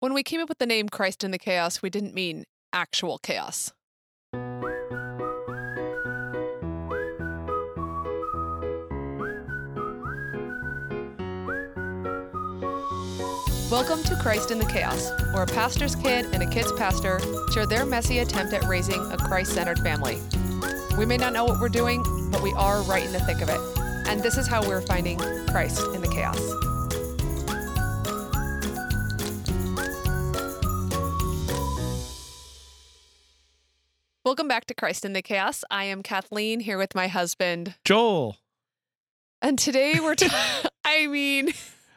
When we came up with the name Christ in the Chaos, we didn't mean actual chaos. Welcome to Christ in the Chaos, where a pastor's kid and a kid's pastor share their messy attempt at raising a Christ centered family. We may not know what we're doing, but we are right in the thick of it. And this is how we're finding Christ in the chaos. Welcome back to Christ in the Chaos. I am Kathleen here with my husband. Joel. And today we're ta- I mean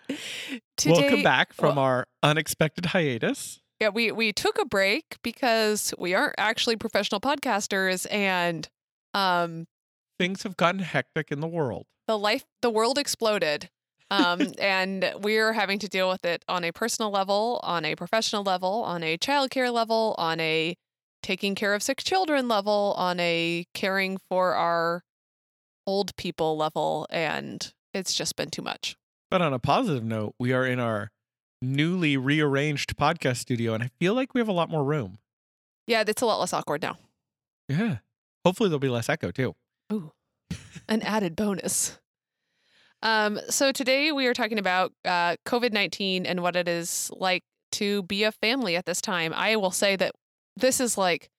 today Welcome back from well- our unexpected hiatus. Yeah, we we took a break because we aren't actually professional podcasters and um Things have gotten hectic in the world. the life the world exploded. Um and we're having to deal with it on a personal level, on a professional level, on a childcare level, on a taking care of sick children level, on a caring for our old people level and it's just been too much. But on a positive note, we are in our newly rearranged podcast studio, and I feel like we have a lot more room. Yeah, it's a lot less awkward now. Yeah. Hopefully, there'll be less echo too. Ooh, an added bonus. Um, so today we are talking about uh, COVID 19 and what it is like to be a family at this time. I will say that this is like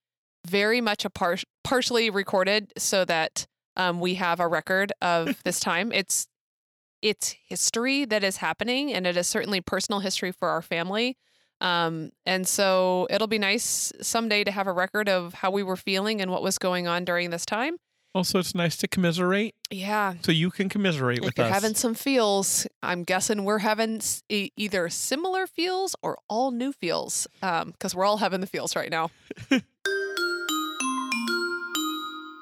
very much a par- partially recorded so that um, we have a record of this time. It's it's history that is happening, and it is certainly personal history for our family. Um, and so it'll be nice someday to have a record of how we were feeling and what was going on during this time. Also, it's nice to commiserate, Yeah, so you can commiserate if with you're us. having some feels, I'm guessing we're having e- either similar feels or all new feels, um, because we're all having the feels right now.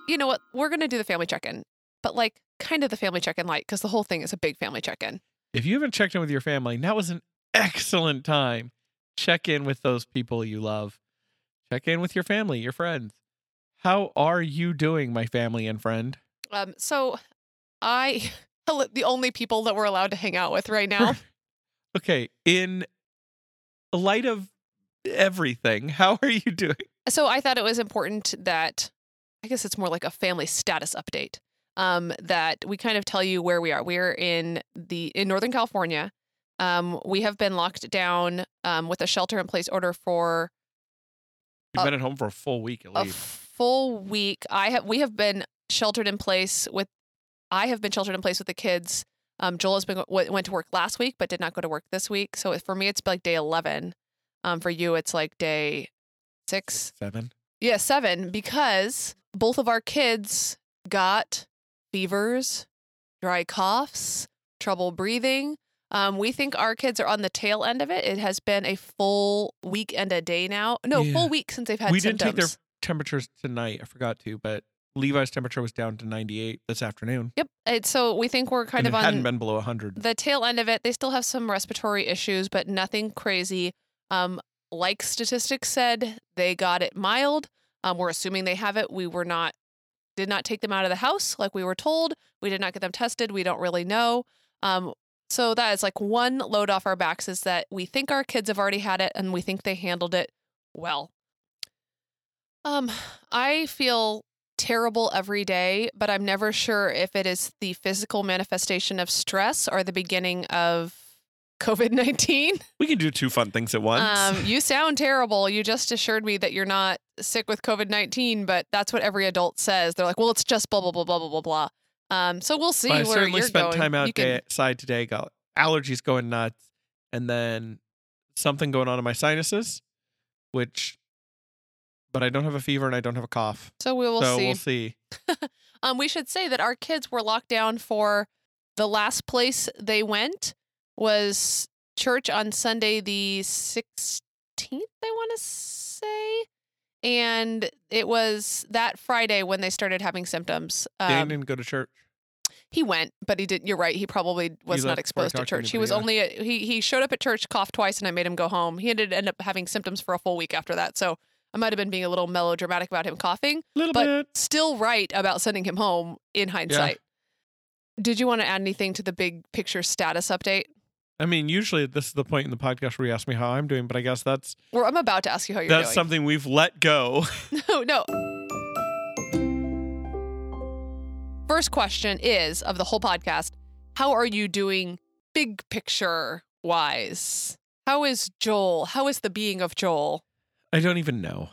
you know what? We're gonna do the family check-in, but like kind of the family check-in light, because the whole thing is a big family check-in. if you haven't checked in with your family, now is an excellent time. Check in with those people you love. Check in with your family, your friends. How are you doing, my family and friend? Um, so I, the only people that we're allowed to hang out with right now. Okay, in light of everything, how are you doing? So I thought it was important that I guess it's more like a family status update. Um, that we kind of tell you where we are. We're in the in Northern California. Um, we have been locked down um, with a shelter in place order for You've Uh, been at home for a full week at a least. Full week. I have we have been sheltered in place with I have been sheltered in place with the kids. Um, Joel has been w- went to work last week but did not go to work this week. So for me it's like day eleven. Um, for you it's like day six. Seven. Yeah, seven, because both of our kids got fevers, dry coughs, trouble breathing. Um, we think our kids are on the tail end of it. It has been a full week and a day now. No, Yeah. full week since they've had we symptoms. didn't take their temperatures tonight. I forgot to, but Levi's temperature was down to 98 this afternoon. Yep. And so we think we're kind and of it hadn't on been below 100. the tail end of it. They still have some respiratory issues, but nothing crazy. Um, like statistics said, they got it mild. Um, we're assuming they have it. We were not, did not take them out of the house like we were told. We did not get them tested. We don't really know. Um, so that is like one load off our backs is that we think our kids have already had it and we think they handled it well. Um, I feel terrible every day, but I'm never sure if it is the physical manifestation of stress or the beginning of COVID 19. we can do two fun things at once. Um, you sound terrible. You just assured me that you're not sick with COVID 19, but that's what every adult says. They're like, well, it's just blah, blah, blah, blah, blah, blah, blah. Um, so we'll see But I where certainly you're spent going. time You can- outside today, got allergies going nuts, and then something going on in my sinuses, which, but I don't have a fever and I don't have a cough. so we will so see. we'll see. Um, we should say that our kids were locked down for the last place they went was church on Sunday the 16th, I want to say. And it was that Friday when they started having symptoms. Dan Um, didn't go to church. he went, but he didn't. You're right. He probably was not he exposed to talked to church. He was anybody, only he he showed up at church, coughed twice, and I made him go home. He ended end up having symptoms for a full week after that. So I might have been being a little melodramatic about him coughing A little but bit. still right about sending him home in hindsight. Did you want to add anything to the big picture status update? I mean, usually this is the point in the podcast where you ask me how I'm doing, but I guess that's Well, I'm about to ask you how you're that's doing. That's something we've let go. no, no. First question is of the whole podcast How are you doing big picture wise? How is Joel? How is the being of Joel? I don't even know.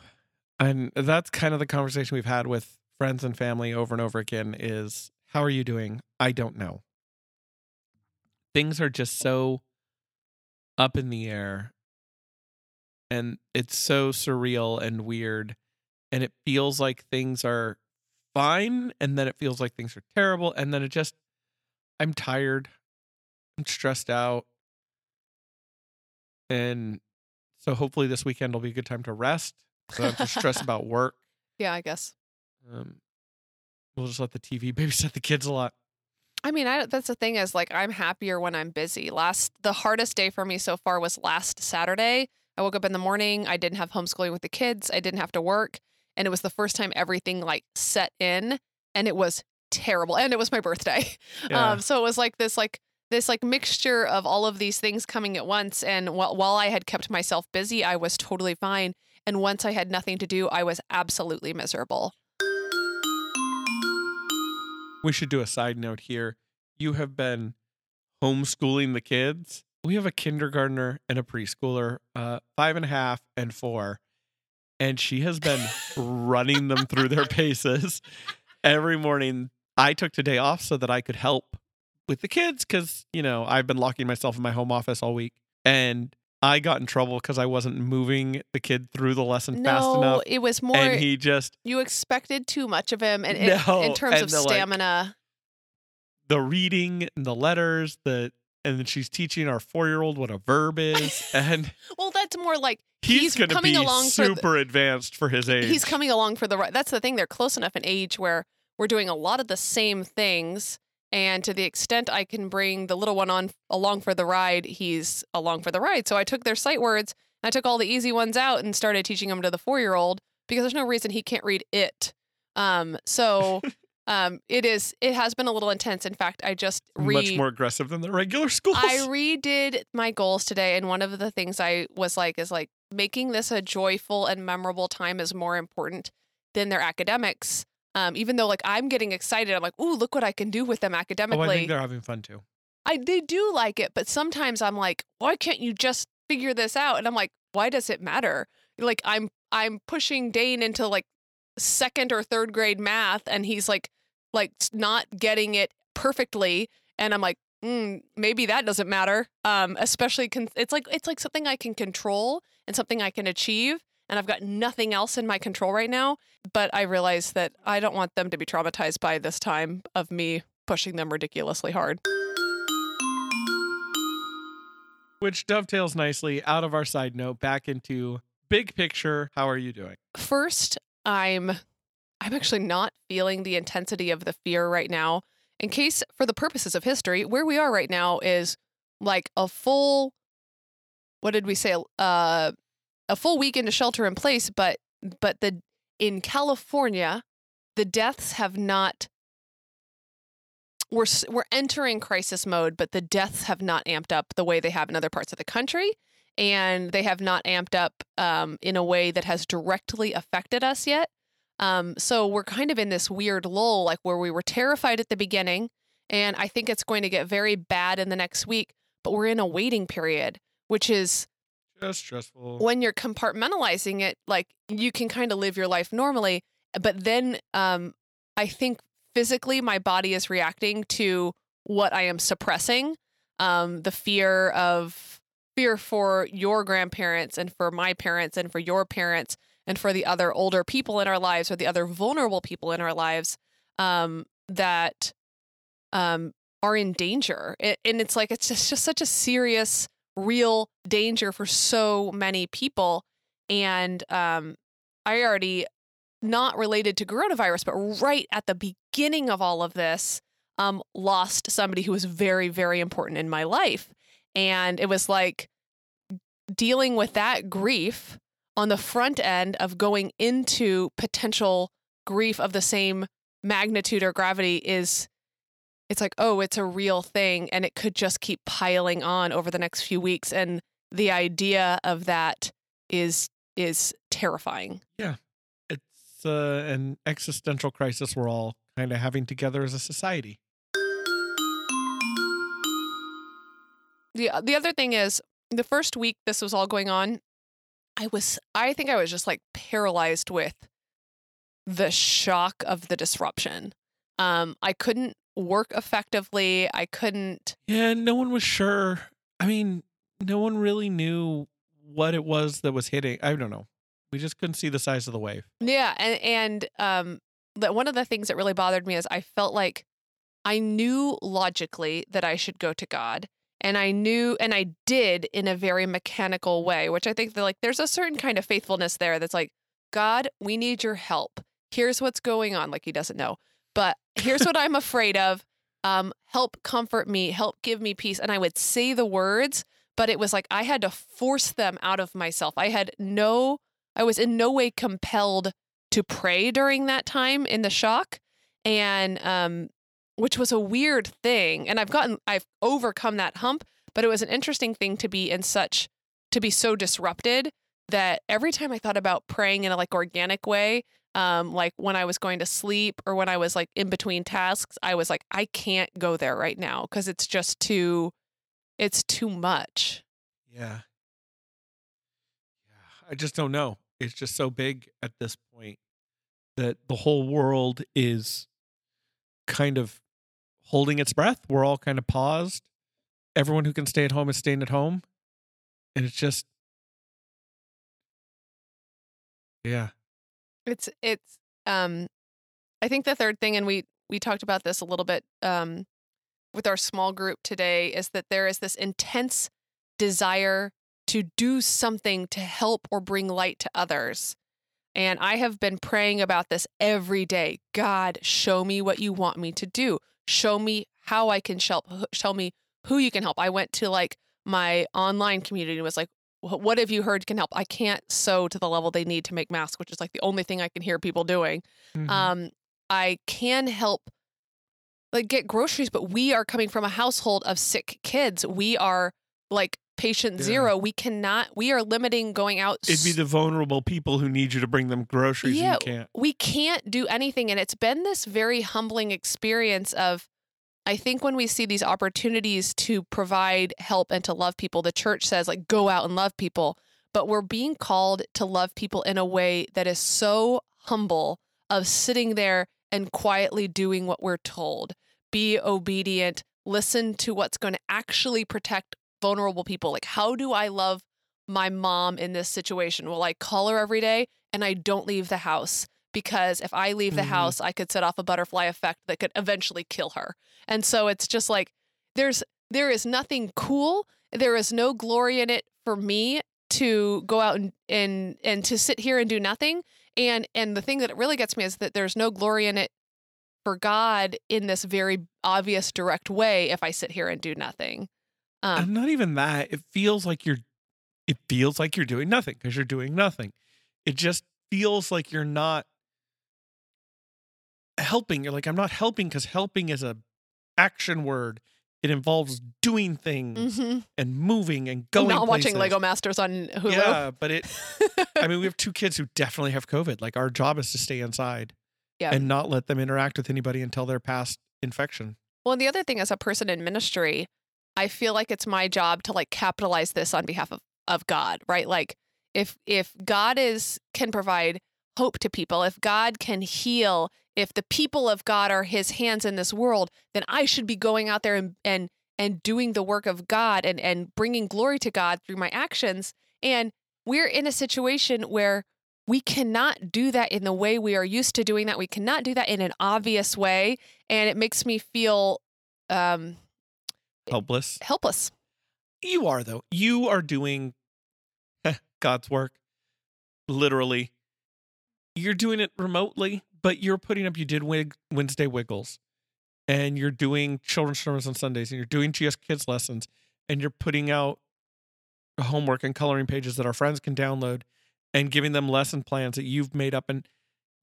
And that's kind of the conversation we've had with friends and family over and over again is how are you doing? I don't know. Things are just so up in the air and it's so surreal and weird and it feels like things are fine and then it feels like things are terrible and then it just I'm tired. I'm stressed out. And so hopefully this weekend will be a good time to rest. So I don't have to stress about work. Yeah, I guess. Um, we'll just let the TV babysit the kids a lot. I mean, I, that's the thing is like I'm happier when I'm busy. Last the hardest day for me so far was last Saturday. I woke up in the morning. I didn't have homeschooling with the kids. I didn't have to work, and it was the first time everything like set in, and it was terrible. And it was my birthday, Yeah. um, so it was like this like this like mixture of all of these things coming at once. And while while I had kept myself busy, I was totally fine. And once I had nothing to do, I was absolutely miserable. we should do a side note here. You have been homeschooling the kids. We have a kindergartner and a preschooler, uh, five and a half and four, and she has been running them through their paces every morning. I took today off so that I could help with the kids because you know I've been locking myself in my home office all week, and I got in trouble because I wasn't moving the kid through the lesson fast No, enough, it was more. and he just You expected too much of him, and in, No, in terms of the, like, stamina. the reading and the letters the and then she's teaching our four year old what a verb is and well, that's more like he's, He's gonna coming be along for the- super advanced for his age he's coming along for the right. That's the thing; they're close enough in age where we're doing a lot of the same things, and to the extent I can bring the little one on along for the ride, he's along for the ride. So I took their sight words, I took all the easy ones out, and started teaching them to the four year old because there's no reason he can't read it. Um, so. Um, it is. It has been a little intense. In fact, I just re- much more aggressive than the regular schools I redid my goals today, and one of the things I was like is like making this a joyful and memorable time is more important than their academics. Um, even though like I'm getting excited, I'm like, ooh, look what I can do with them academically. oh i think they're having fun too I they do like it, but sometimes I'm like, why can't you just figure this out? And I'm like, why does it matter? Like I'm I'm pushing Dane into like second or third grade math, and he's like like not getting it perfectly, and I'm like, mm, maybe that doesn't matter. Um, especially con- it's like it's like something I can control and something I can achieve. And I've got nothing else in my control right now. But I realize that I don't want them to be traumatized by this time of me pushing them ridiculously hard. which dovetails nicely out of our side note back into big picture how are you doing first i'm i'm actually not feeling the intensity of the fear right now in case for the purposes of history where we are right now is like a full what did we say uh a full week into shelter in place but but the in california the deaths have not we're we're entering crisis mode but the deaths have not amped up the way they have in other parts of the country and they have not amped up um, in a way that has directly affected us yet. Um, so we're kind of in this weird lull, like where we were terrified at the beginning, and I think it's going to get very bad in the next week. But we're in a waiting period, which is just stressful when you're compartmentalizing it, like you can kind of live your life normally. But then um, I think physically my body is reacting to what I am suppressing. Um, the fear of fear for your grandparents and for my parents and for your parents and for the other older people in our lives or the other vulnerable people in our lives um, that um, are in danger. It, and it's like, it's just, just such a serious, real danger for so many people. And um, I already, not related to coronavirus, but right at the beginning of all of this, um, lost somebody who was very, very important in my life. And it was like dealing with that grief on the front end of going into potential grief of the same magnitude or gravity is it's like, oh, it's a real thing and it could just keep piling on over the next few weeks. And the idea of that is is terrifying. Yeah. It's uh, an existential crisis we're all kind of having together as a society. The the other thing is the first week this was all going on, I was I think I was just like paralyzed with the shock of the disruption. Um, I couldn't work effectively. I couldn't. Yeah, no one was sure. I mean, no one really knew what it was that was hitting. I don't know. We just couldn't see the size of the wave. Yeah, and and um, one of the things that really bothered me is I felt like I knew logically that I should go to God, and I knew, and I did in a very mechanical way, which I think that like there's a certain kind of faithfulness there that's like, God, we need your help. Here's what's going on. Like he doesn't know, but here's what I'm afraid of. Um, help comfort me, help give me peace. And I would say the words, but it was like I had to force them out of myself. I had no, I was in no way compelled to pray during that time in the shock. And, um, which was a weird thing. And I've gotten, I've overcome that hump, but it was an interesting thing to be in such, to be so disrupted that every time I thought about praying in a like organic way, um, like when I was going to sleep or when I was like in between tasks, I was like, I can't go there right now because it's just too, it's too much. Yeah. Yeah. I just don't know. It's just so big at this point that the whole world is kind of holding its breath. We're all kind of paused. Everyone who can stay at home is staying at home. And it's just, yeah. It's it's um I think the third thing and we we talked about this a little bit um with our small group today is that there is this intense desire to do something to help or bring light to others. And I have been praying about this every day. God, show me what you want me to do. Show me how I can help. Show me who you can help. I went to like my online community and was like, "Wh- what have you heard can help? I can't sew to the level they need to make masks, which is like the only thing I can hear people doing. Mhm. Um, I can help like get groceries, but we are coming from a household of sick kids. We are like patient Yeah. zero. We cannot, we are limiting going out. It'd be the vulnerable people who need you to bring them groceries Yeah. and you can't. we can't do anything. And it's been this very humbling experience of, I think when we see these opportunities to provide help and to love people, the church says, like, go out and love people. But we're being called to love people in a way that is so humble of sitting there and quietly doing what we're told. Be obedient, listen to what's going to actually protect vulnerable people. Like, how do I love my mom in this situation? Well, I call her every day and I don't leave the house because if I leave the Mhm. house, I could set off a butterfly effect that could eventually kill her. And so it's just like there's there is nothing cool. There is no glory in it for me to go out and and and to sit here and do nothing. And and the thing that really gets me is that there's no glory in it for God in this very obvious direct way if I sit here and do nothing. Um, and not even that. It feels like you're it feels like you're doing nothing because you're doing nothing. It just feels like you're not helping. You're like, I'm not helping because helping is a action word. It involves doing things mhm. and moving and going. not watching. Lego Masters on Hulu. Yeah, but it I mean, we have two kids who definitely have COVID. Like our job is to stay inside Yeah. and not let them interact with anybody until they're past infection. Well, and the other thing as a person in ministry, I feel like it's my job to like capitalize this on behalf of, of God, right? Like if if God is can provide hope to people, if God can heal, if the people of God are his hands in this world, then I should be going out there and and and doing the work of God and and bringing glory to God through my actions. And we're in a situation where we cannot do that in the way we are used to doing that. We cannot do that in an obvious way, and it makes me feel um, Helpless. helpless. You are though. You are doing God's work. Literally. You're doing it remotely, but you're putting up you did Wed- Wednesday Wiggles. And you're doing children's sermons on Sundays and you're doing GS Kids lessons and you're putting out homework and coloring pages that our friends can download and giving them lesson plans that you've made up and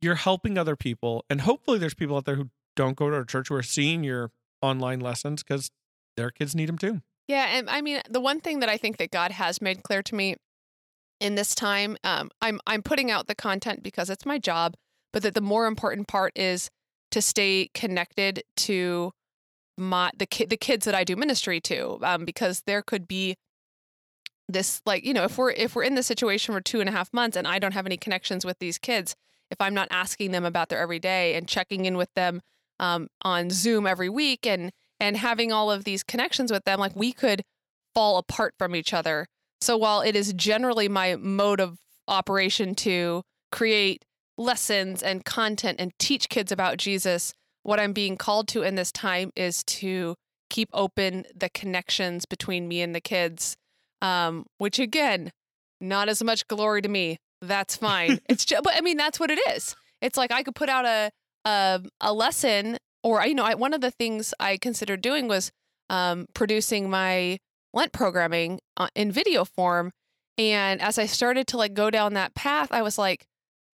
you're helping other people and hopefully there's people out there who don't go to our church who are seeing your online lessons because their kids need them too. Yeah, and I mean the one thing that I think that God has made clear to me in this time, um, I'm I'm putting out the content because it's my job, but that the more important part is to stay connected to my the kid the kids that I do ministry to, um, because there could be this like you know if we're if we're in this situation for two and a half months and I don't have any connections with these kids, if I'm not asking them about their everyday and checking in with them um, on Zoom every week and and having all of these connections with them, like we could fall apart from each other. So while it is generally my mode of operation to create lessons and content and teach kids about Jesus, what I'm being called to in this time is to keep open the connections between me and the kids. Um, which again, not as much glory to me. That's fine. it's just, but I mean, that's what it is. It's like I could put out a a, a lesson or you know, I, one of the things I considered doing was um, producing my Lent programming uh, in video form. And as I started to like go down that path, I was like,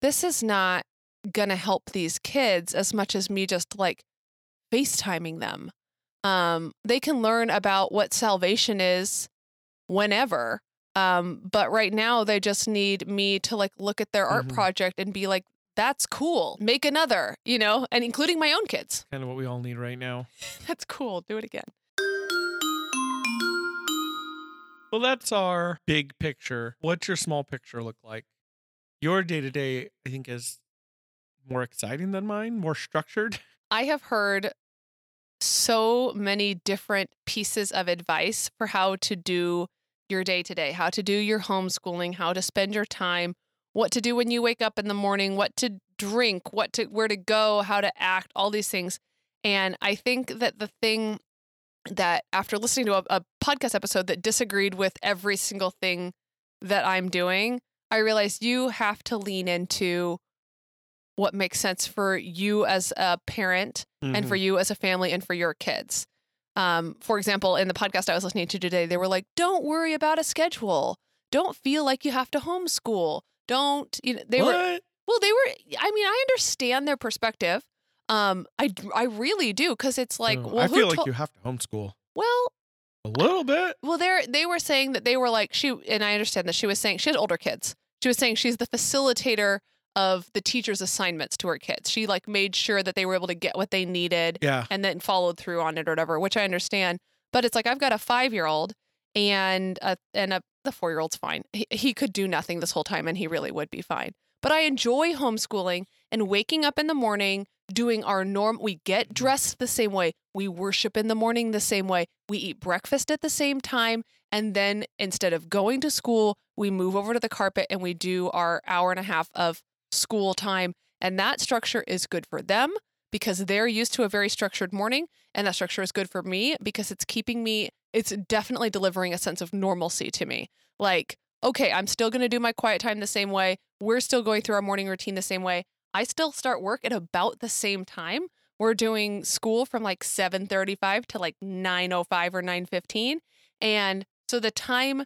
this is not gonna help these kids as much as me just like FaceTiming them. Um, they can learn about what salvation is whenever. Um, but right now they just need me to like look at their art Mhm. project and be like, that's cool. Make another, you know, and including my own kids. Kind of what we all need right now. That's cool. Do it again. Well, that's our big picture. What's your small picture look like? Your day to day, I think, is more exciting than mine, more structured. I have heard so many different pieces of advice for how to do your day to day, how to do your homeschooling, how to spend your time, what to do when you wake up in the morning, what to drink, what to where to go, how to act, all these things. And I think that the thing that after listening to a, a podcast episode that disagreed with every single thing that I'm doing, I realized you have to lean into what makes sense for you as a parent and for you as a family and for your kids. Um, for example, in the podcast I was listening to today, they were like, "Don't worry about a schedule. Don't feel like you have to homeschool. Don't." You know, they what? were well. They were. I mean, I understand their perspective. Um, I I really do because it's like, Oh, well, I feel like tol- you have to homeschool well, a little bit. well, they they were saying that they were like she, and I understand that she was saying she has older kids. She was saying she's the facilitator of the teacher's assignments to her kids. She like made sure that they were able to get what they needed Yeah. and then followed through on it or whatever, which I understand. But it's like I've got a five year old and a and a the four year old's fine. He, he could do nothing this whole time and he really would be fine. But I enjoy homeschooling and waking up in the morning, doing our norm. We get mm-hmm. dressed the same way. We worship in the morning the same way. We eat breakfast at the same time. And then instead of going to school, we move over to the carpet and we do our hour and a half of school time. And that structure is good for them because they're used to a very structured morning. And that structure is good for me because it's keeping me, it's definitely delivering a sense of normalcy to me. Like, okay, I'm still going to do my quiet time the same way. We're still going through our morning routine the same way. I still start work at about the same time. We're doing school from like 7:35 to like 9:05 or 9:15. And so the time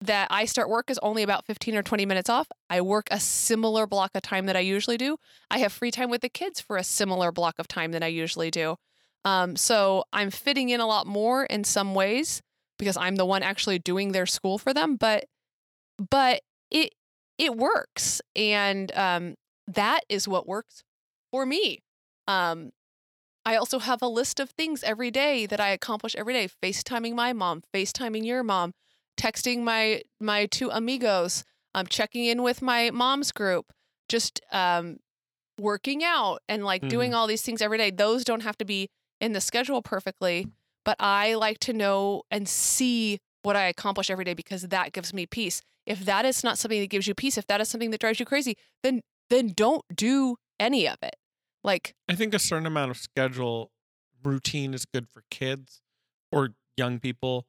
that I start work is only about 15 or 20 minutes off. I work a similar block of time that I usually do. I have free time with the kids for a similar block of time that I usually do. Um, so I'm fitting in a lot more in some ways because I'm the one actually doing their school for them. But but it it works, and um, that is what works for me. Um, I also have a list of things every day that I accomplish every day. FaceTiming my mom, FaceTiming your mom, texting my my two amigos, um, checking in with my mom's group, just um, working out and like doing all these things every day. Those don't have to be in the schedule perfectly, but I like to know and see what I accomplish every day because that gives me peace. If that is not something that gives you peace, if that is something that drives you crazy, then then don't do any of it. Like I think a certain amount of schedule routine is good for kids or young people.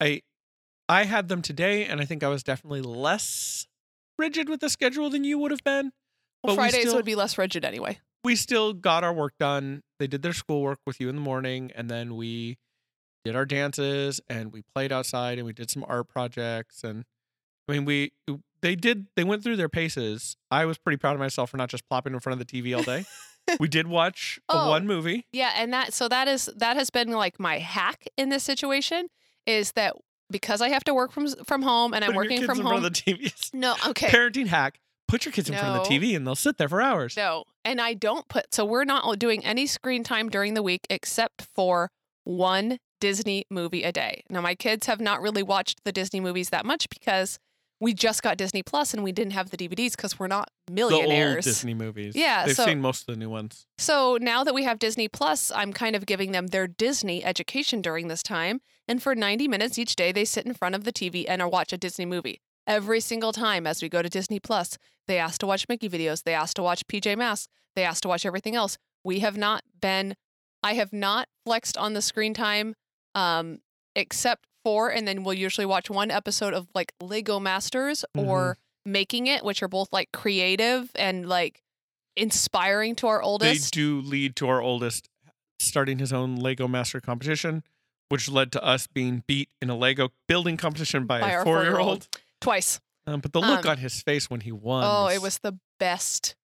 I I had them today and I think I was definitely less rigid with the schedule than you would have been. well, Fridays still- would be less rigid anyway. We still got our work done. They did their schoolwork with you in the morning and then we did our dances and we played outside and we did some art projects and I mean we they did they went through their paces. I was pretty proud of myself for not just plopping in front of the TV all day. we did watch Oh. one movie. Yeah, and that so that is that has been like my hack in this situation is that because I have to work from from home and I'm Putting your working kids from in home. front of the TV. no, okay. Parenting hack. Put your kids in front of the No. TV and they'll sit there for hours. No, and I don't put so we're not doing any screen time during the week except for one Disney movie a day. Now my kids have not really watched the Disney movies that much because we just got Disney Plus and we didn't have the DVDs because we're not millionaires. The old Disney movies. Yeah, They've so- seen most of the new ones. So now that we have Disney Plus, I'm kind of giving them their Disney education during this time. And for 90 minutes each day, they sit in front of the TV and watch a Disney movie. Every single time as we go to Disney Plus, they ask to watch Mickey videos, they ask to watch PJ Masks, they ask to watch everything else. We have not been, I have not flexed on the screen time um, except for, and then we'll usually watch one episode of like Lego Masters or Making It, which are both like creative and like inspiring to our oldest. They do lead to our oldest starting his own Lego Master competition, which led to us being beat in a Lego building competition by, By a our four year four-year-old. old. twice. Um, but the look Um, on his face when he won. Oh, it was the best.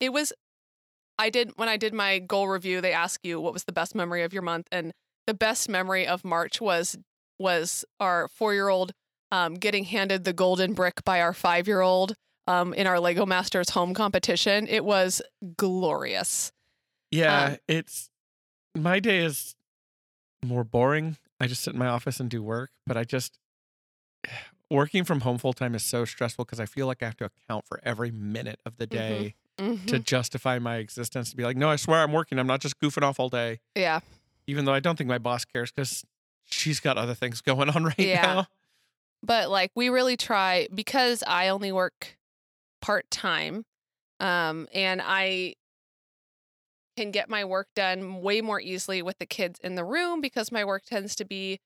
It was. I did when I did my goal review. They ask you what was the best memory of your month, and the best memory of March was was our four year old um, getting handed the golden brick by our five year old um, in our Lego Masters home competition. It was glorious. Yeah, um, it's my day is more boring. I just sit in my office and do work, but I just working from home full time is so stressful because I feel like I have to account for every minute of the Mhm. day to Mhm. justify my existence to be like, no, I swear I'm working. I'm not just goofing off all day. Yeah, Even though I don't think my boss cares because she's got other things going on right Yeah. now. but like we really try because I only work part time, um, and I can get my work done way more easily with the kids in the room because my work tends to be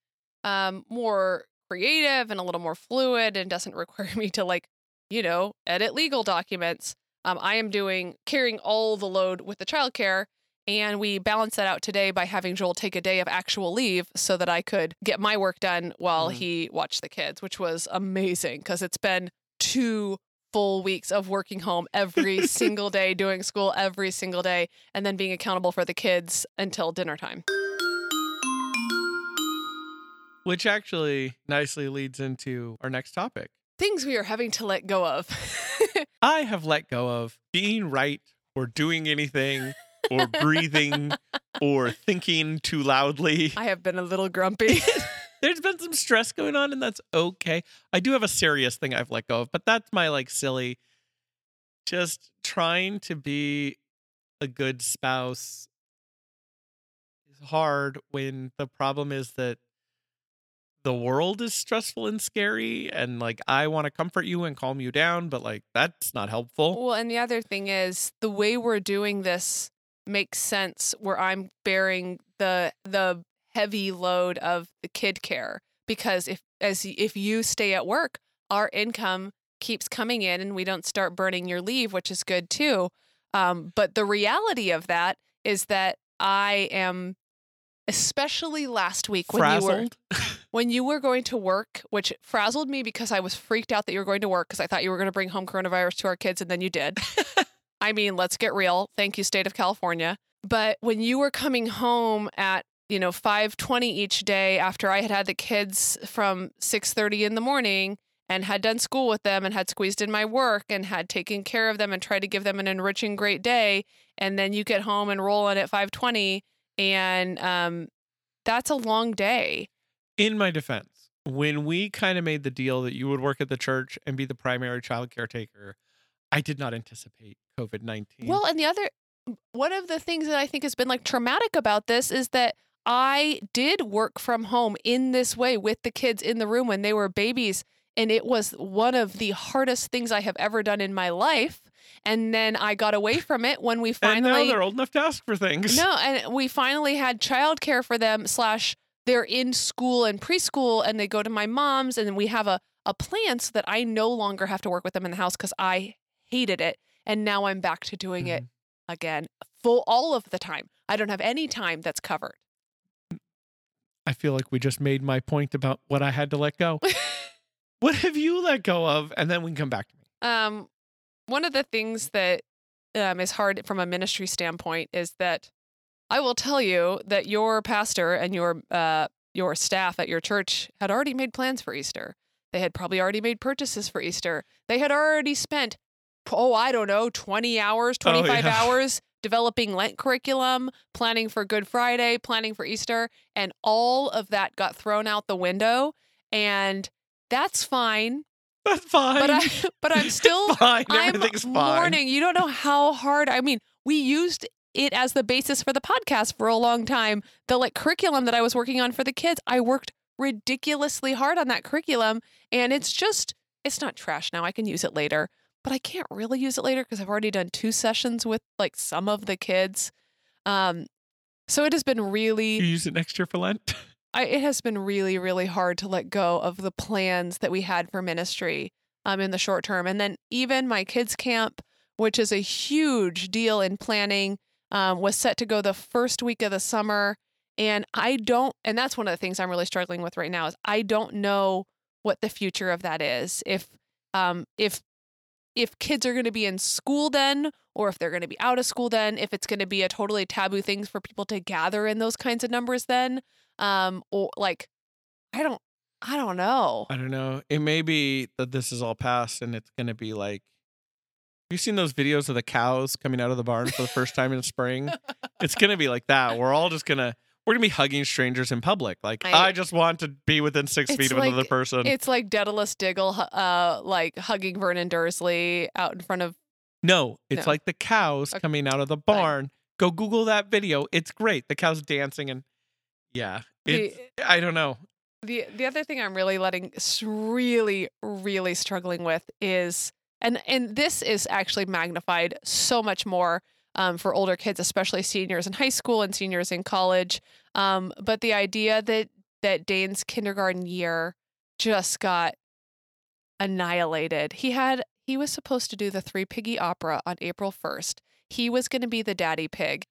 um, more creative and a little more fluid and doesn't require me to like, you know, edit legal documents. Um, I am doing carrying all the load with the childcare. And we balanced that out today by having Joel take a day of actual leave so that I could get my work done while Mhm. he watched the kids, which was amazing because it's been two full weeks of working home every single day, doing school every single day, and then being accountable for the kids until dinner time. Which actually nicely leads into our next topic. Things we are having to let go of. I have let go of being right or doing anything or breathing or thinking too loudly. I have been a little grumpy. There's been some stress going on, and that's okay. I do have a serious thing I've let go of, but that's my like silly, just trying to be a good spouse is hard when the problem is that the world is stressful and scary, and like I want to comfort you and calm you down, but like that's not helpful. Well, and the other thing is the way we're doing this makes sense where I'm bearing the the heavy load of the kid care because if as if you stay at work, our income keeps coming in and we don't start burning your leave, which is good too. Um, but the reality of that is that I am especially last week when you were when you were going to work, which frazzled me because I was freaked out that you were going to work because I thought you were going to bring home coronavirus to our kids and then you did. I mean, let's get real. Thank you, state of California. But when you were coming home at you know 5:20 each day after I had had the kids from 6:30 in the morning and had done school with them and had squeezed in my work and had taken care of them and tried to give them an enriching great day and then you get home and roll in at 5:20 and um that's a long day. in my defense, when we kind of made the deal that you would work at the church and be the primary child caretaker, I did not anticipate COVID 19. Well, and the other one of the things that I think has been like traumatic about this is that I did work from home in this way with the kids in the room when they were babies. And it was one of the hardest things I have ever done in my life. And then I got away from it when we finally. and now they're old enough to ask for things. no, and we finally had childcare for them. Slash, they're in school and preschool, and they go to my mom's, and we have a a plan so that I no longer have to work with them in the house because I hated it, and now I'm back to doing it Mm-hmm. again, full all of the time. I don't have any time that's covered. I feel like we just made my point about what I had to let go. what have you let go of? And then we can come back to me. Um, one of the things that um, is hard from a ministry standpoint is that I will tell you that your pastor and your uh, your staff at your church had already made plans for Easter. They had probably already made purchases for Easter. They had already spent, oh, I don't know, 20 hours, 25 yeah. hours developing Lent curriculum, planning for Good Friday, planning for Easter, and all of that got thrown out the window. And that's fine. That's fine. But I but I'm still fine. I'm Everything's fine. mourning. You don't know how hard. I mean, we used it as the basis for the podcast for a long time. The like curriculum that I was working on for the kids, I worked ridiculously hard on that curriculum, and it's just it's not trash now. I can use it later, but I can't really use it later because I've already done two sessions with like some of the kids. Um, so it has been really You use it next year for Lent. I, it has been really, really hard to let go of the plans that we had for ministry um, in the short term. And then even my kids' camp, which is a huge deal in planning, um, was set to go the first week of the summer. And I don't, and that's one of the things I'm really struggling with right now is I don't know what the future of that is. If, um, if, if kids are going to be in school then, or if they're going to be out of school then, if it's going to be a totally taboo thing for people to gather in those kinds of numbers then, um or like i don't i don't know I don't know. It may be that this is all past and it's going to be like. You seen those videos of the cows coming out of the barn for the first time in spring? It's going to be like that. We're all just going to. We're gonna be hugging strangers in public. Like I- I, just want to be within six feet of like- another person. it's like Daedalus Diggle uh like hugging Vernon Dursley out in front of No, it's No. like the cows Okay, coming out of the barn. Go Google that video. It's great. The cows dancing and yeah, it's, the I don't know. the the other thing I'm really letting really really struggling with is and and this is actually magnified so much more um, for older kids, especially seniors in high school and seniors in college. Um, but the idea that that Dane's kindergarten year just got annihilated. He had he was supposed to do the Three Piggy opera on April 1st. He was going to be the daddy pig.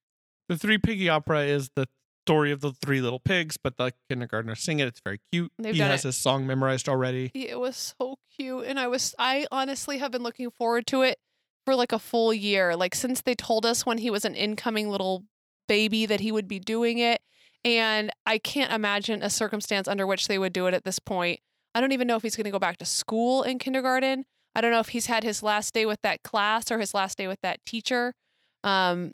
The Three Piggy Opera is the story of the three little pigs, but the kindergartners sing it. It's very cute. They've he has it. his song memorized already. It was so cute and I was I honestly have been looking forward to it for like a full year. Like since they told us when he was an incoming little baby that he would be doing it and I can't imagine a circumstance under which they would do it at this point. I don't even know if he's going to go back to school in kindergarten. I don't know if he's had his last day with that class or his last day with that teacher. Um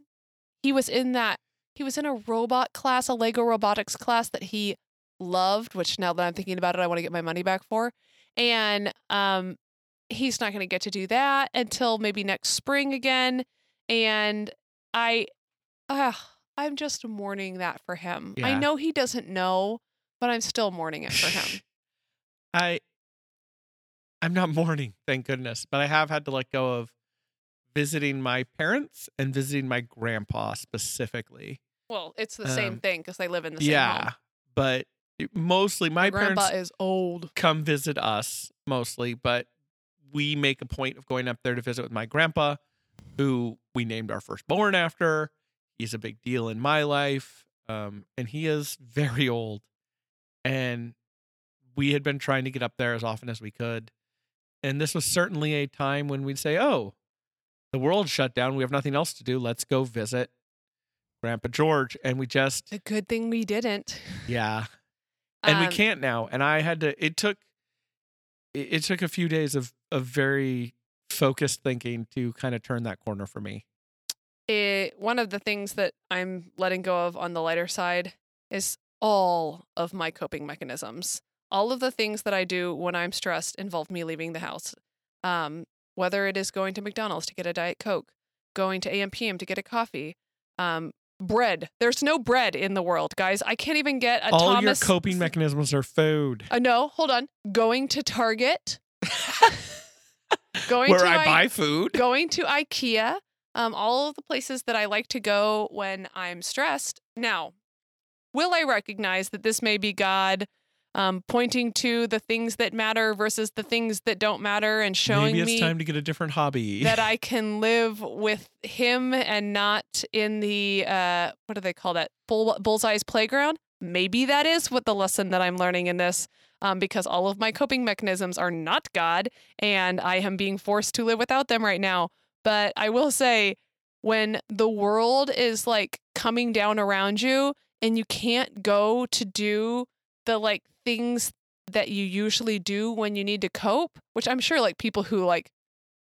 he was in that he was in a robot class, a Lego robotics class that he loved, which now that I'm thinking about it, I want to get my money back for. And um, he's not going to get to do that until maybe next spring again. And I, uh, I'm just mourning that for him. I know he doesn't know, but I'm still mourning it for him. I I'm not mourning, thank goodness, but I have had to let go of visiting my parents and visiting my grandpa specifically. well, it's the same Um, thing because they live in the same yeah, home. but mostly my, My grandpa parents is old. come visit us mostly, but we make a point of going up there to visit with my grandpa, who we named our firstborn after. He's a big deal in my life, um, and he is very old. And we had been trying to get up there as often as we could. And this was certainly a time when we'd say, "Oh, the world shut down. We have nothing else to do. Let's go visit Grandpa George." And we just, A good thing we didn't. yeah, and we Um, can't now and i had to it took it, it took a few days of of very focused thinking to kind of turn that corner for me it, one of the things that I'm letting go of on the lighter side is all of my coping mechanisms. All of the things that I do when I'm stressed involve me leaving the house. Um, whether it is going to McDonald's to get a Diet Coke, going to AMPM to get a coffee, um, bread. There's no bread in the world, guys. I can't even get a all Thomas. your coping mechanisms are food Uh, no, hold on. Going to Target. going where to i I- buy food going to IKEA, um, all of the places that I like to go when I'm stressed. Now, will I recognize that this may be God um, pointing to the things that matter versus the things that don't matter and showing maybe it's me time to get a different hobby that I can live with Him and not in the, uh, what do they call that? Bull, bullseye's playground? Maybe that is what the lesson that I'm learning in this. Um, because all of my coping mechanisms are not God, and I am being forced to live without them right now. But I will say, when the world is like coming down around you and you can't go to do the like things that you usually do when you need to cope, which I'm sure like people who like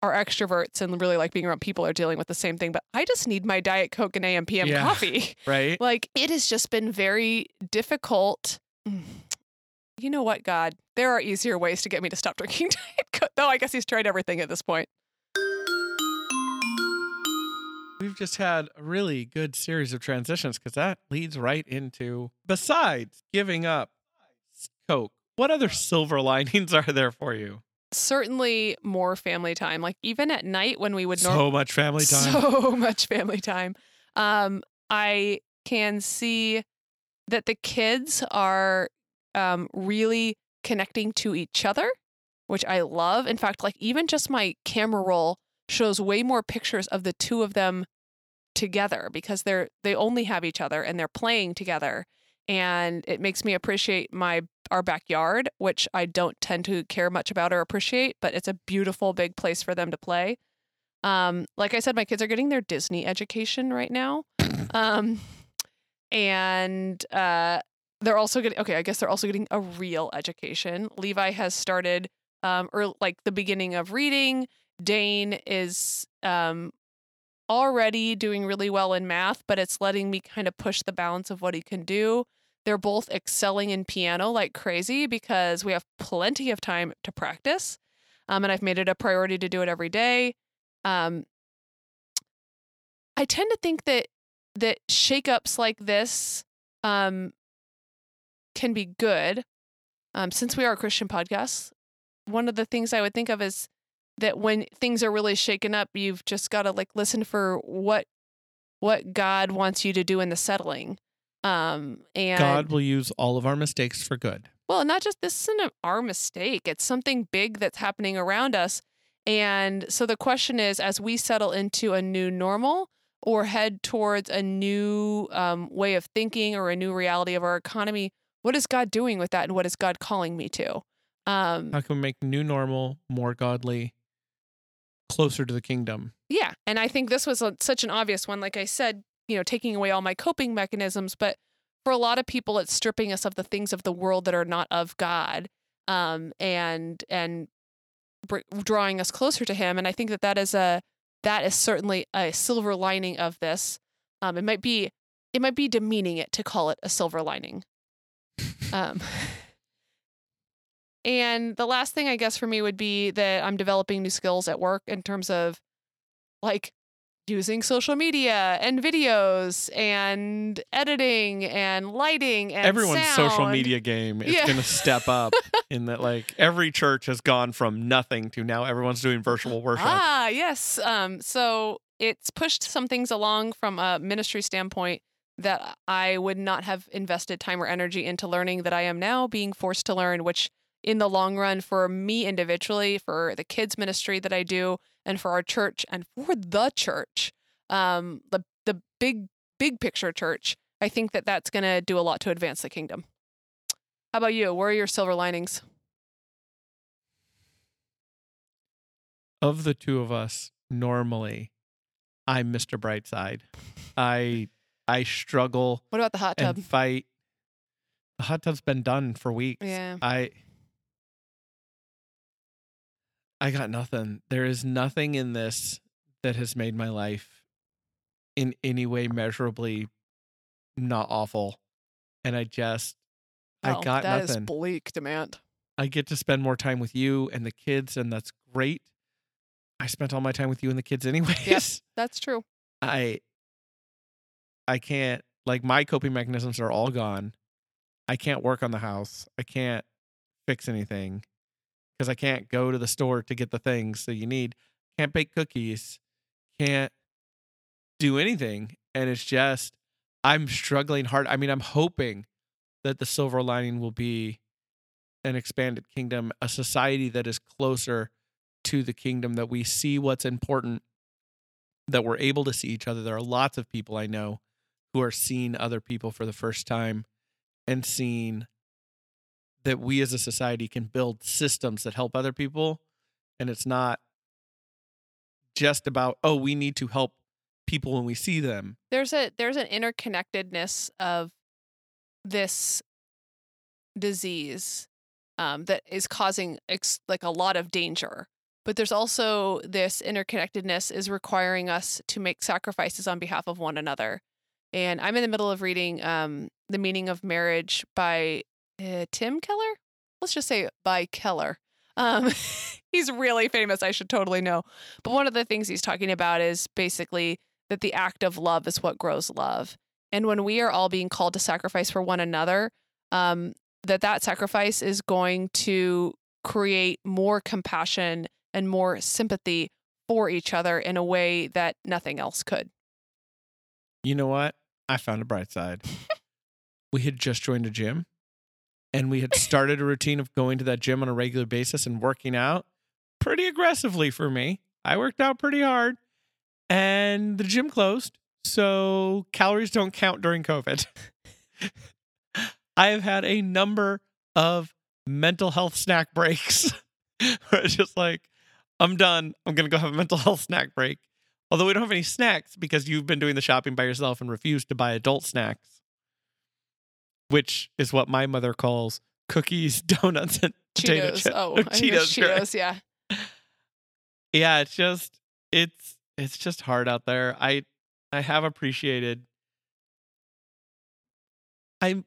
are extroverts and really like being around people are dealing with the same thing, but I just need my Diet Coke and AM PM Yeah. coffee. Right? Like it has just been very difficult. Mm. You know what, God? There are easier ways to get me to stop drinking Diet Coke. Though I guess he's tried everything at this point. We've just had a really good series of transitions because that leads right into besides giving up Coke, what other silver linings are there for you? Certainly more family time. Like even at night when we would normally So much family time. So much family time. Um, I can see that the kids are um, really connecting to each other, which I love. In fact, like even just my camera roll shows way more pictures of the two of them together because they're they only have each other and they're playing together and it makes me appreciate my our backyard which I don't tend to care much about or appreciate but it's a beautiful big place for them to play um, like I said, my kids are getting their Disney education right now. Um, and uh, they're also getting, okay, I guess they're also getting a real education. Levi has started, um, or like the beginning of reading. Dane is um, already doing really well in math, but it's letting me kind of push the balance of what he can do. They're both excelling in piano like crazy because we have plenty of time to practice. Um, and I've made it a priority to do it every day um, I tend to think that that shakeups like this um, can be good. Um, since we are a Christian podcast, one of the things I would think of is that when things are really shaken up, you've just got to like listen for what what God wants you to do in the settling. Um, and God will use all of our mistakes for good. well, not just this isn't our mistake. It's something big that's happening around us. And so the question is as we settle into a new normal or head towards a new um, way of thinking or a new reality of our economy, what is God doing with that? And what is God calling me to? Um, How can we make new normal more godly, closer to the kingdom? Yeah. And I think this was a, such an obvious one. Like I said, you know, taking away all my coping mechanisms. But for a lot of people, it's stripping us of the things of the world that are not of God um, and, and br- drawing us closer to Him. And I think that that is a, that is certainly a silver lining of this. Um, it might be, it might be demeaning it to call it a silver lining. Um, and the last thing I guess for me would be that I'm developing new skills at work in terms of like using social media and videos and editing and lighting and Everyone's social media game is Yeah. going to step up in that, like, every church has gone from nothing to now everyone's doing virtual worship. Ah, yes. Um, so it's pushed some things along from a ministry standpoint that I would not have invested time or energy into learning that I am now being forced to learn, which in the long run for me individually, for the kids ministry that I do, and for our church and for the church, um, the the big big picture church, I think that that's going to do a lot to advance the kingdom. How about you? Where are your silver linings? Of the two of us, normally, I'm Mr. Brightside. I I struggle What about the hot tub? and fight. The hot tub's been done for weeks. Yeah. I I got nothing. There is nothing in this that has made my life in any way measurably not awful. And I just I oh, got that is nothing. bleak demand. I get to spend more time with you and the kids and that's great. I spent all my time with you and the kids anyways. Yes, That's true. I I can't like my coping mechanisms are all gone. I can't work on the house. I can't fix anything because I can't go to the store to get the things that you need. Can't bake cookies. Can't do anything and it's just I'm struggling hard. I mean, I'm hoping that the silver lining will be an expanded kingdom, a society that is closer to the kingdom that we see what's important that we're able to see each other. There are lots of people I know who are seeing other people for the first time and seeing that we as a society can build systems that help other people. And it's not just about, oh, we need to help people when we see them. there's a there's an interconnectedness of this disease um, that is causing ex- like a lot of danger but there's also this interconnectedness is requiring us to make sacrifices on behalf of one another and i'm in the middle of reading um, the meaning of marriage by uh, tim keller let's just say by keller um, he's really famous i should totally know but one of the things he's talking about is basically that the act of love is what grows love. And when we are all being called to sacrifice for one another, um, that that sacrifice is going to create more compassion and more sympathy for each other in a way that nothing else could. You know what? I found a bright side. we had just joined a gym and we had started a routine of going to that gym on a regular basis and working out pretty aggressively for me. I worked out pretty hard and the gym closed. So calories don't count during COVID. I have had a number of mental health snack breaks where it's just like, I'm done. I'm going to go have a mental health snack break. Although we don't have any snacks because you've been doing the shopping by yourself and refused to buy adult snacks, which is what my mother calls cookies, donuts, and potato Cheetos. chips. Oh, Or I think it's Cheetos. Cheetos, yeah. yeah it's just it's it's just hard out there i i have appreciated i'm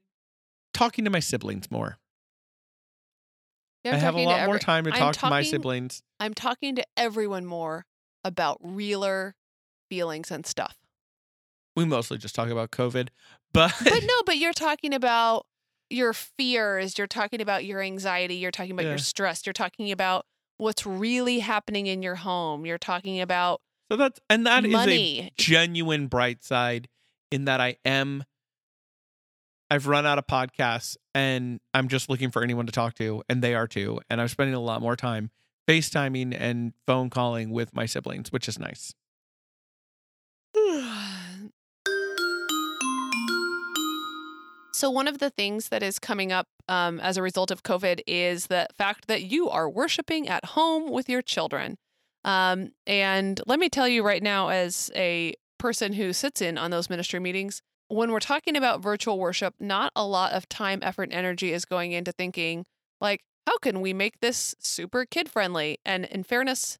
talking to my siblings more Yeah, i have a talking lot more time to I'm talk to my siblings I'm talking to everyone more about realer feelings and stuff. We mostly just talk about covid but, But no, but you're talking about your fears, you're talking about your anxiety, you're talking about Yeah. your stress, you're talking about what's really happening in your home, you're talking about so that's and that is a genuine bright side in that i am i've run out of podcasts and i'm just looking for anyone to talk to and they are too and i'm spending a lot more time facetiming and phone calling with my siblings which is nice So, one of the things that is coming up um, as a result of COVID is the fact that you are worshiping at home with your children. Um, and let me tell you right now, as a person who sits in on those ministry meetings, when we're talking about virtual worship, not a lot of time, effort, and energy is going into thinking, like, how can we make this super kid friendly? And in fairness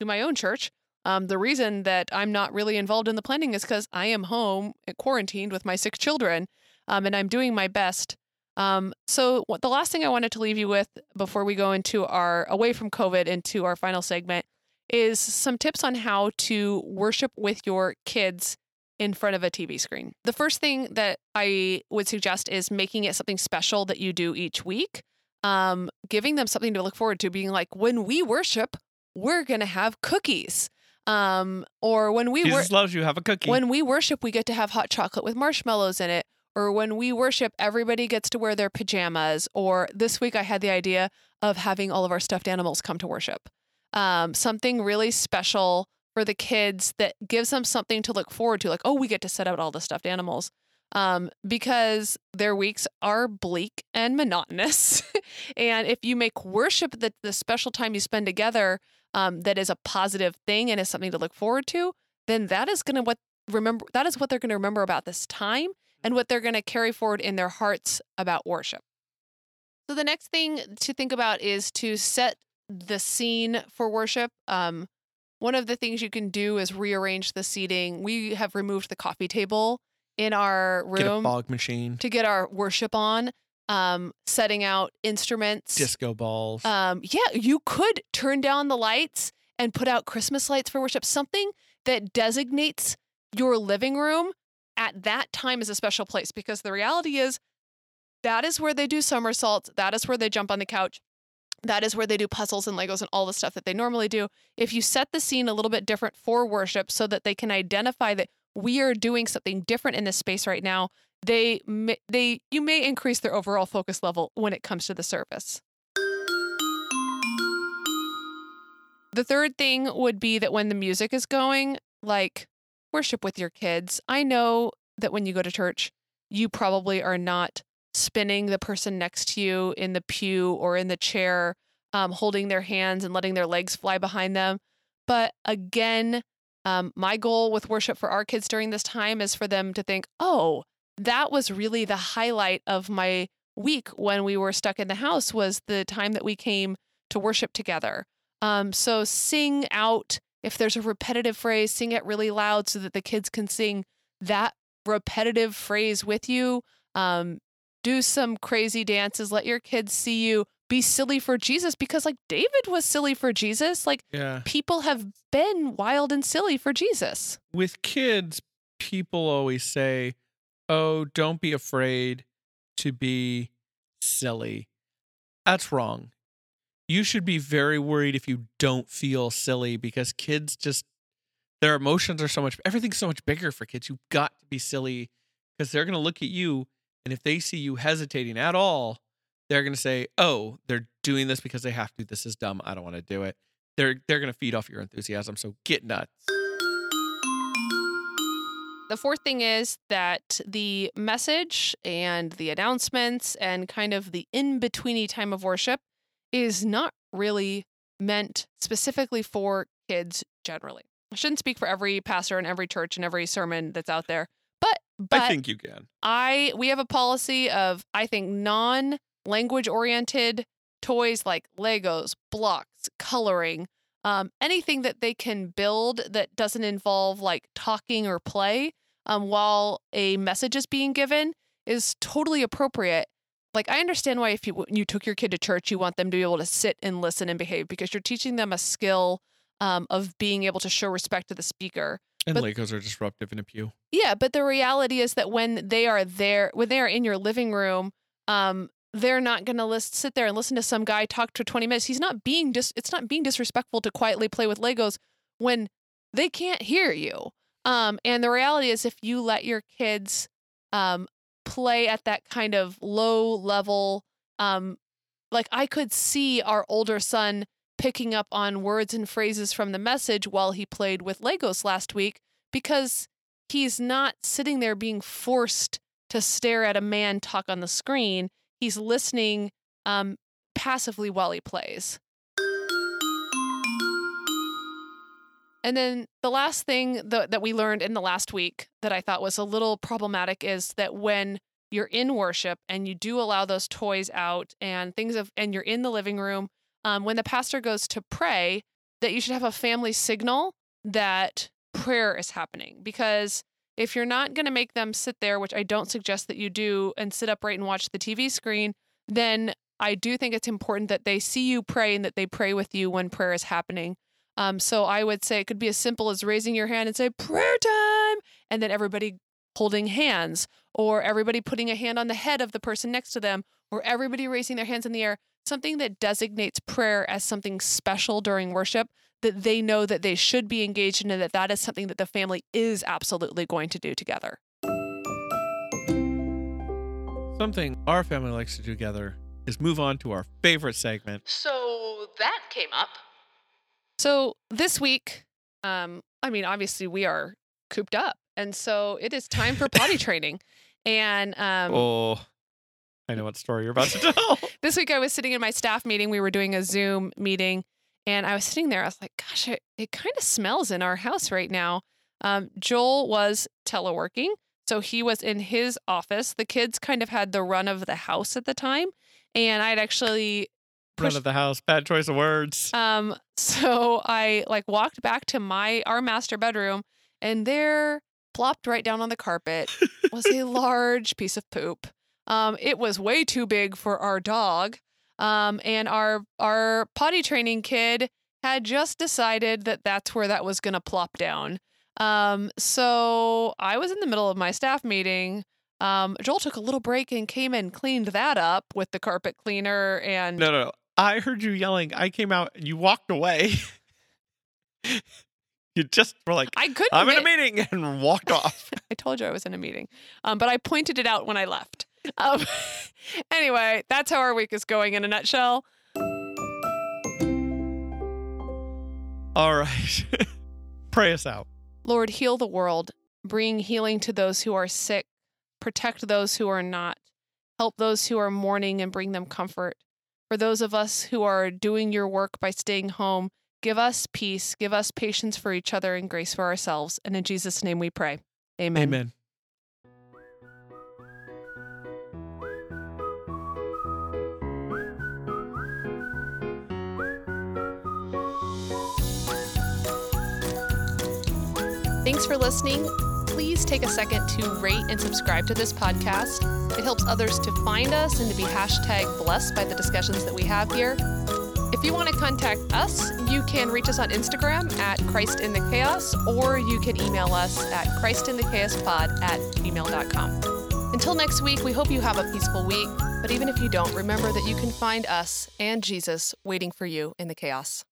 to my own church, um, the reason that I'm not really involved in the planning is because I am home uh, quarantined with my six children um, and I'm doing my best. Um, so the last thing I wanted to leave you with before we go into our away from COVID into our final segment is some tips on how to worship with your kids in front of a TV screen. The first thing that I would suggest is making it something special that you do each week. Um, giving them something to look forward to, being like, when we worship, we're gonna have cookies. Um, or when we wor- loves you have a cookie when we worship, we get to have hot chocolate with marshmallows in it. Or when we worship, everybody gets to wear their pajamas. Or this week, I had the idea of having all of our stuffed animals come to worship. Um, something really special for the kids that gives them something to look forward to. Like, oh, we get to set out all the stuffed animals. Um, because their weeks are bleak and monotonous. and if you make worship the, the special time you spend together um, that is a positive thing and is something to look forward to, then that is going to what remember that is what they're going to remember about this time and what they're going to carry forward in their hearts about worship. So the next thing to think about is to set the scene for worship. Um, one of the things you can do is rearrange the seating. We have removed the coffee table in our get a room fog machine to get our worship on. Um, setting out instruments. disco balls Um, yeah, you could turn down the lights and put out Christmas lights for worship. Something that designates your living room at that time is a special place because the reality is that is where they do somersaults. That is where they jump on the couch. That is where they do puzzles and Legos and all the stuff that they normally do. If you set the scene a little bit different for worship so that they can identify that we are doing something different in this space right now, they they you may increase their overall focus level when it comes to the service. The third thing would be that when the music is going, like worship with your kids. I know that when you go to church, you probably are not spinning the person next to you in the pew or in the chair, um, holding their hands and letting their legs fly behind them. But again, Um, my goal with worship for our kids during this time is for them to think, oh, that was really the highlight of my week when we were stuck in the house was the time that we came to worship together. Um, so sing out if there's a repetitive phrase, sing it really loud so that the kids can sing that repetitive phrase with you. Um, do some crazy dances. Let your kids see you be silly for Jesus because, like, David was silly for Jesus. Like, Yeah. people have been wild and silly for Jesus. With kids, people always say, "Oh, don't be afraid to be silly." That's wrong. You should be very worried if you don't feel silly because kids just their emotions are so much everything's so much bigger for kids. You've got to be silly because they're going to look at you and if they see you hesitating at all, they're going to say, "Oh, they're doing this because they have to. This is dumb. I don't want to do it." They're they're going to feed off your enthusiasm. So get nuts. The fourth thing is that the message and the announcements and kind of the in betweeny time of worship is not really meant specifically for kids generally. I shouldn't speak for every pastor and every church and every sermon that's out there, but but I think you can. I we have a policy of I think non language oriented toys like Legos, blocks, coloring, um, anything that they can build that doesn't involve like talking or play um, while a message is being given is totally appropriate. Like I understand why if you you took your kid to church, you want them to be able to sit and listen and behave because you're teaching them a skill um, of being able to show respect to the speaker. And But- Legos are disruptive in a pew. Yeah, but the reality is that when they are there, when they are in your living room, um, they're not going to list, sit there and listen to some guy talk for 20 minutes. He's not being dis- it's not being disrespectful to quietly play with Legos when they can't hear you. Um, and the reality is if you let your kids um, play at that kind of low level, um, like I could see our older son picking up on words and phrases from the message while he played with Legos last week because he's not sitting there being forced to stare at a man talk on the screen. He's listening um, passively while he plays. And then the last thing that, that we learned in the last week that I thought was a little problematic is that when you're in worship and you do allow those toys out and things of, and you're in the living room, um, when the pastor goes to pray, that you should have a family signal that prayer is happening because if you're not going to make them sit there, which I don't suggest that you do, and sit upright and watch the TV screen, then I do think it's important that they see you pray and that they pray with you when prayer is happening. Um, so I would say it could be as simple as raising your hand and say prayer time, and then everybody holding hands, or everybody putting a hand on the head of the person next to them, or everybody raising their hands in the air. Something that designates prayer as something special during worship that they know that they should be engaged in and that that is something that the family is absolutely going to do together. Something our family likes to do together is move on to our favorite segment. So that came up. So this week, um, I mean, obviously we are cooped up, and so it is time for potty training. And um, oh, I know what story you're about to tell. this week I was sitting in my staff meeting. We were doing a Zoom meeting, and I was sitting there. I was like, "Gosh, it, it kind of smells in our house right now." Um, Joel was teleworking, so he was in his office. The kids kind of had the run of the house at the time, and I'd actually Run pushed of the house. Bad choice of words. um, so I like walked back to my our master bedroom, and there, plopped right down on the carpet, was a large piece of poop. Um, it was way too big for our dog. Um, and our our potty training kid had just decided that that's where that was gonna plop down. Um, so I was in the middle of my staff meeting. Um, Joel took a little break and came and cleaned that up with the carpet cleaner and no, no, no. I heard you yelling. I came out and you walked away. you just were like, I couldn't. I'm in a meeting and walked off. I told you I was in a meeting, um, but I pointed it out when I left. Um, anyway, that's how our week is going in a nutshell. All right. Pray us out. Lord, heal the world, bring healing to those who are sick, protect those who are not, help those who are mourning and bring them comfort. For those of us who are doing your work by staying home, Give us peace, give us patience for each other and grace for ourselves. And in Jesus' name we pray. Amen. Amen. Thanks for listening. Please take a second to rate and subscribe to this podcast. It helps others to find us and to be hashtag blessed by the discussions that we have here. If you want to contact us, you can reach us on Instagram at Christ in the Chaos, or you can email us at christinthechaospod at gmail.com. Until next week, we hope you have a peaceful week. But even if you don't, remember that you can find us and Jesus waiting for you in the chaos.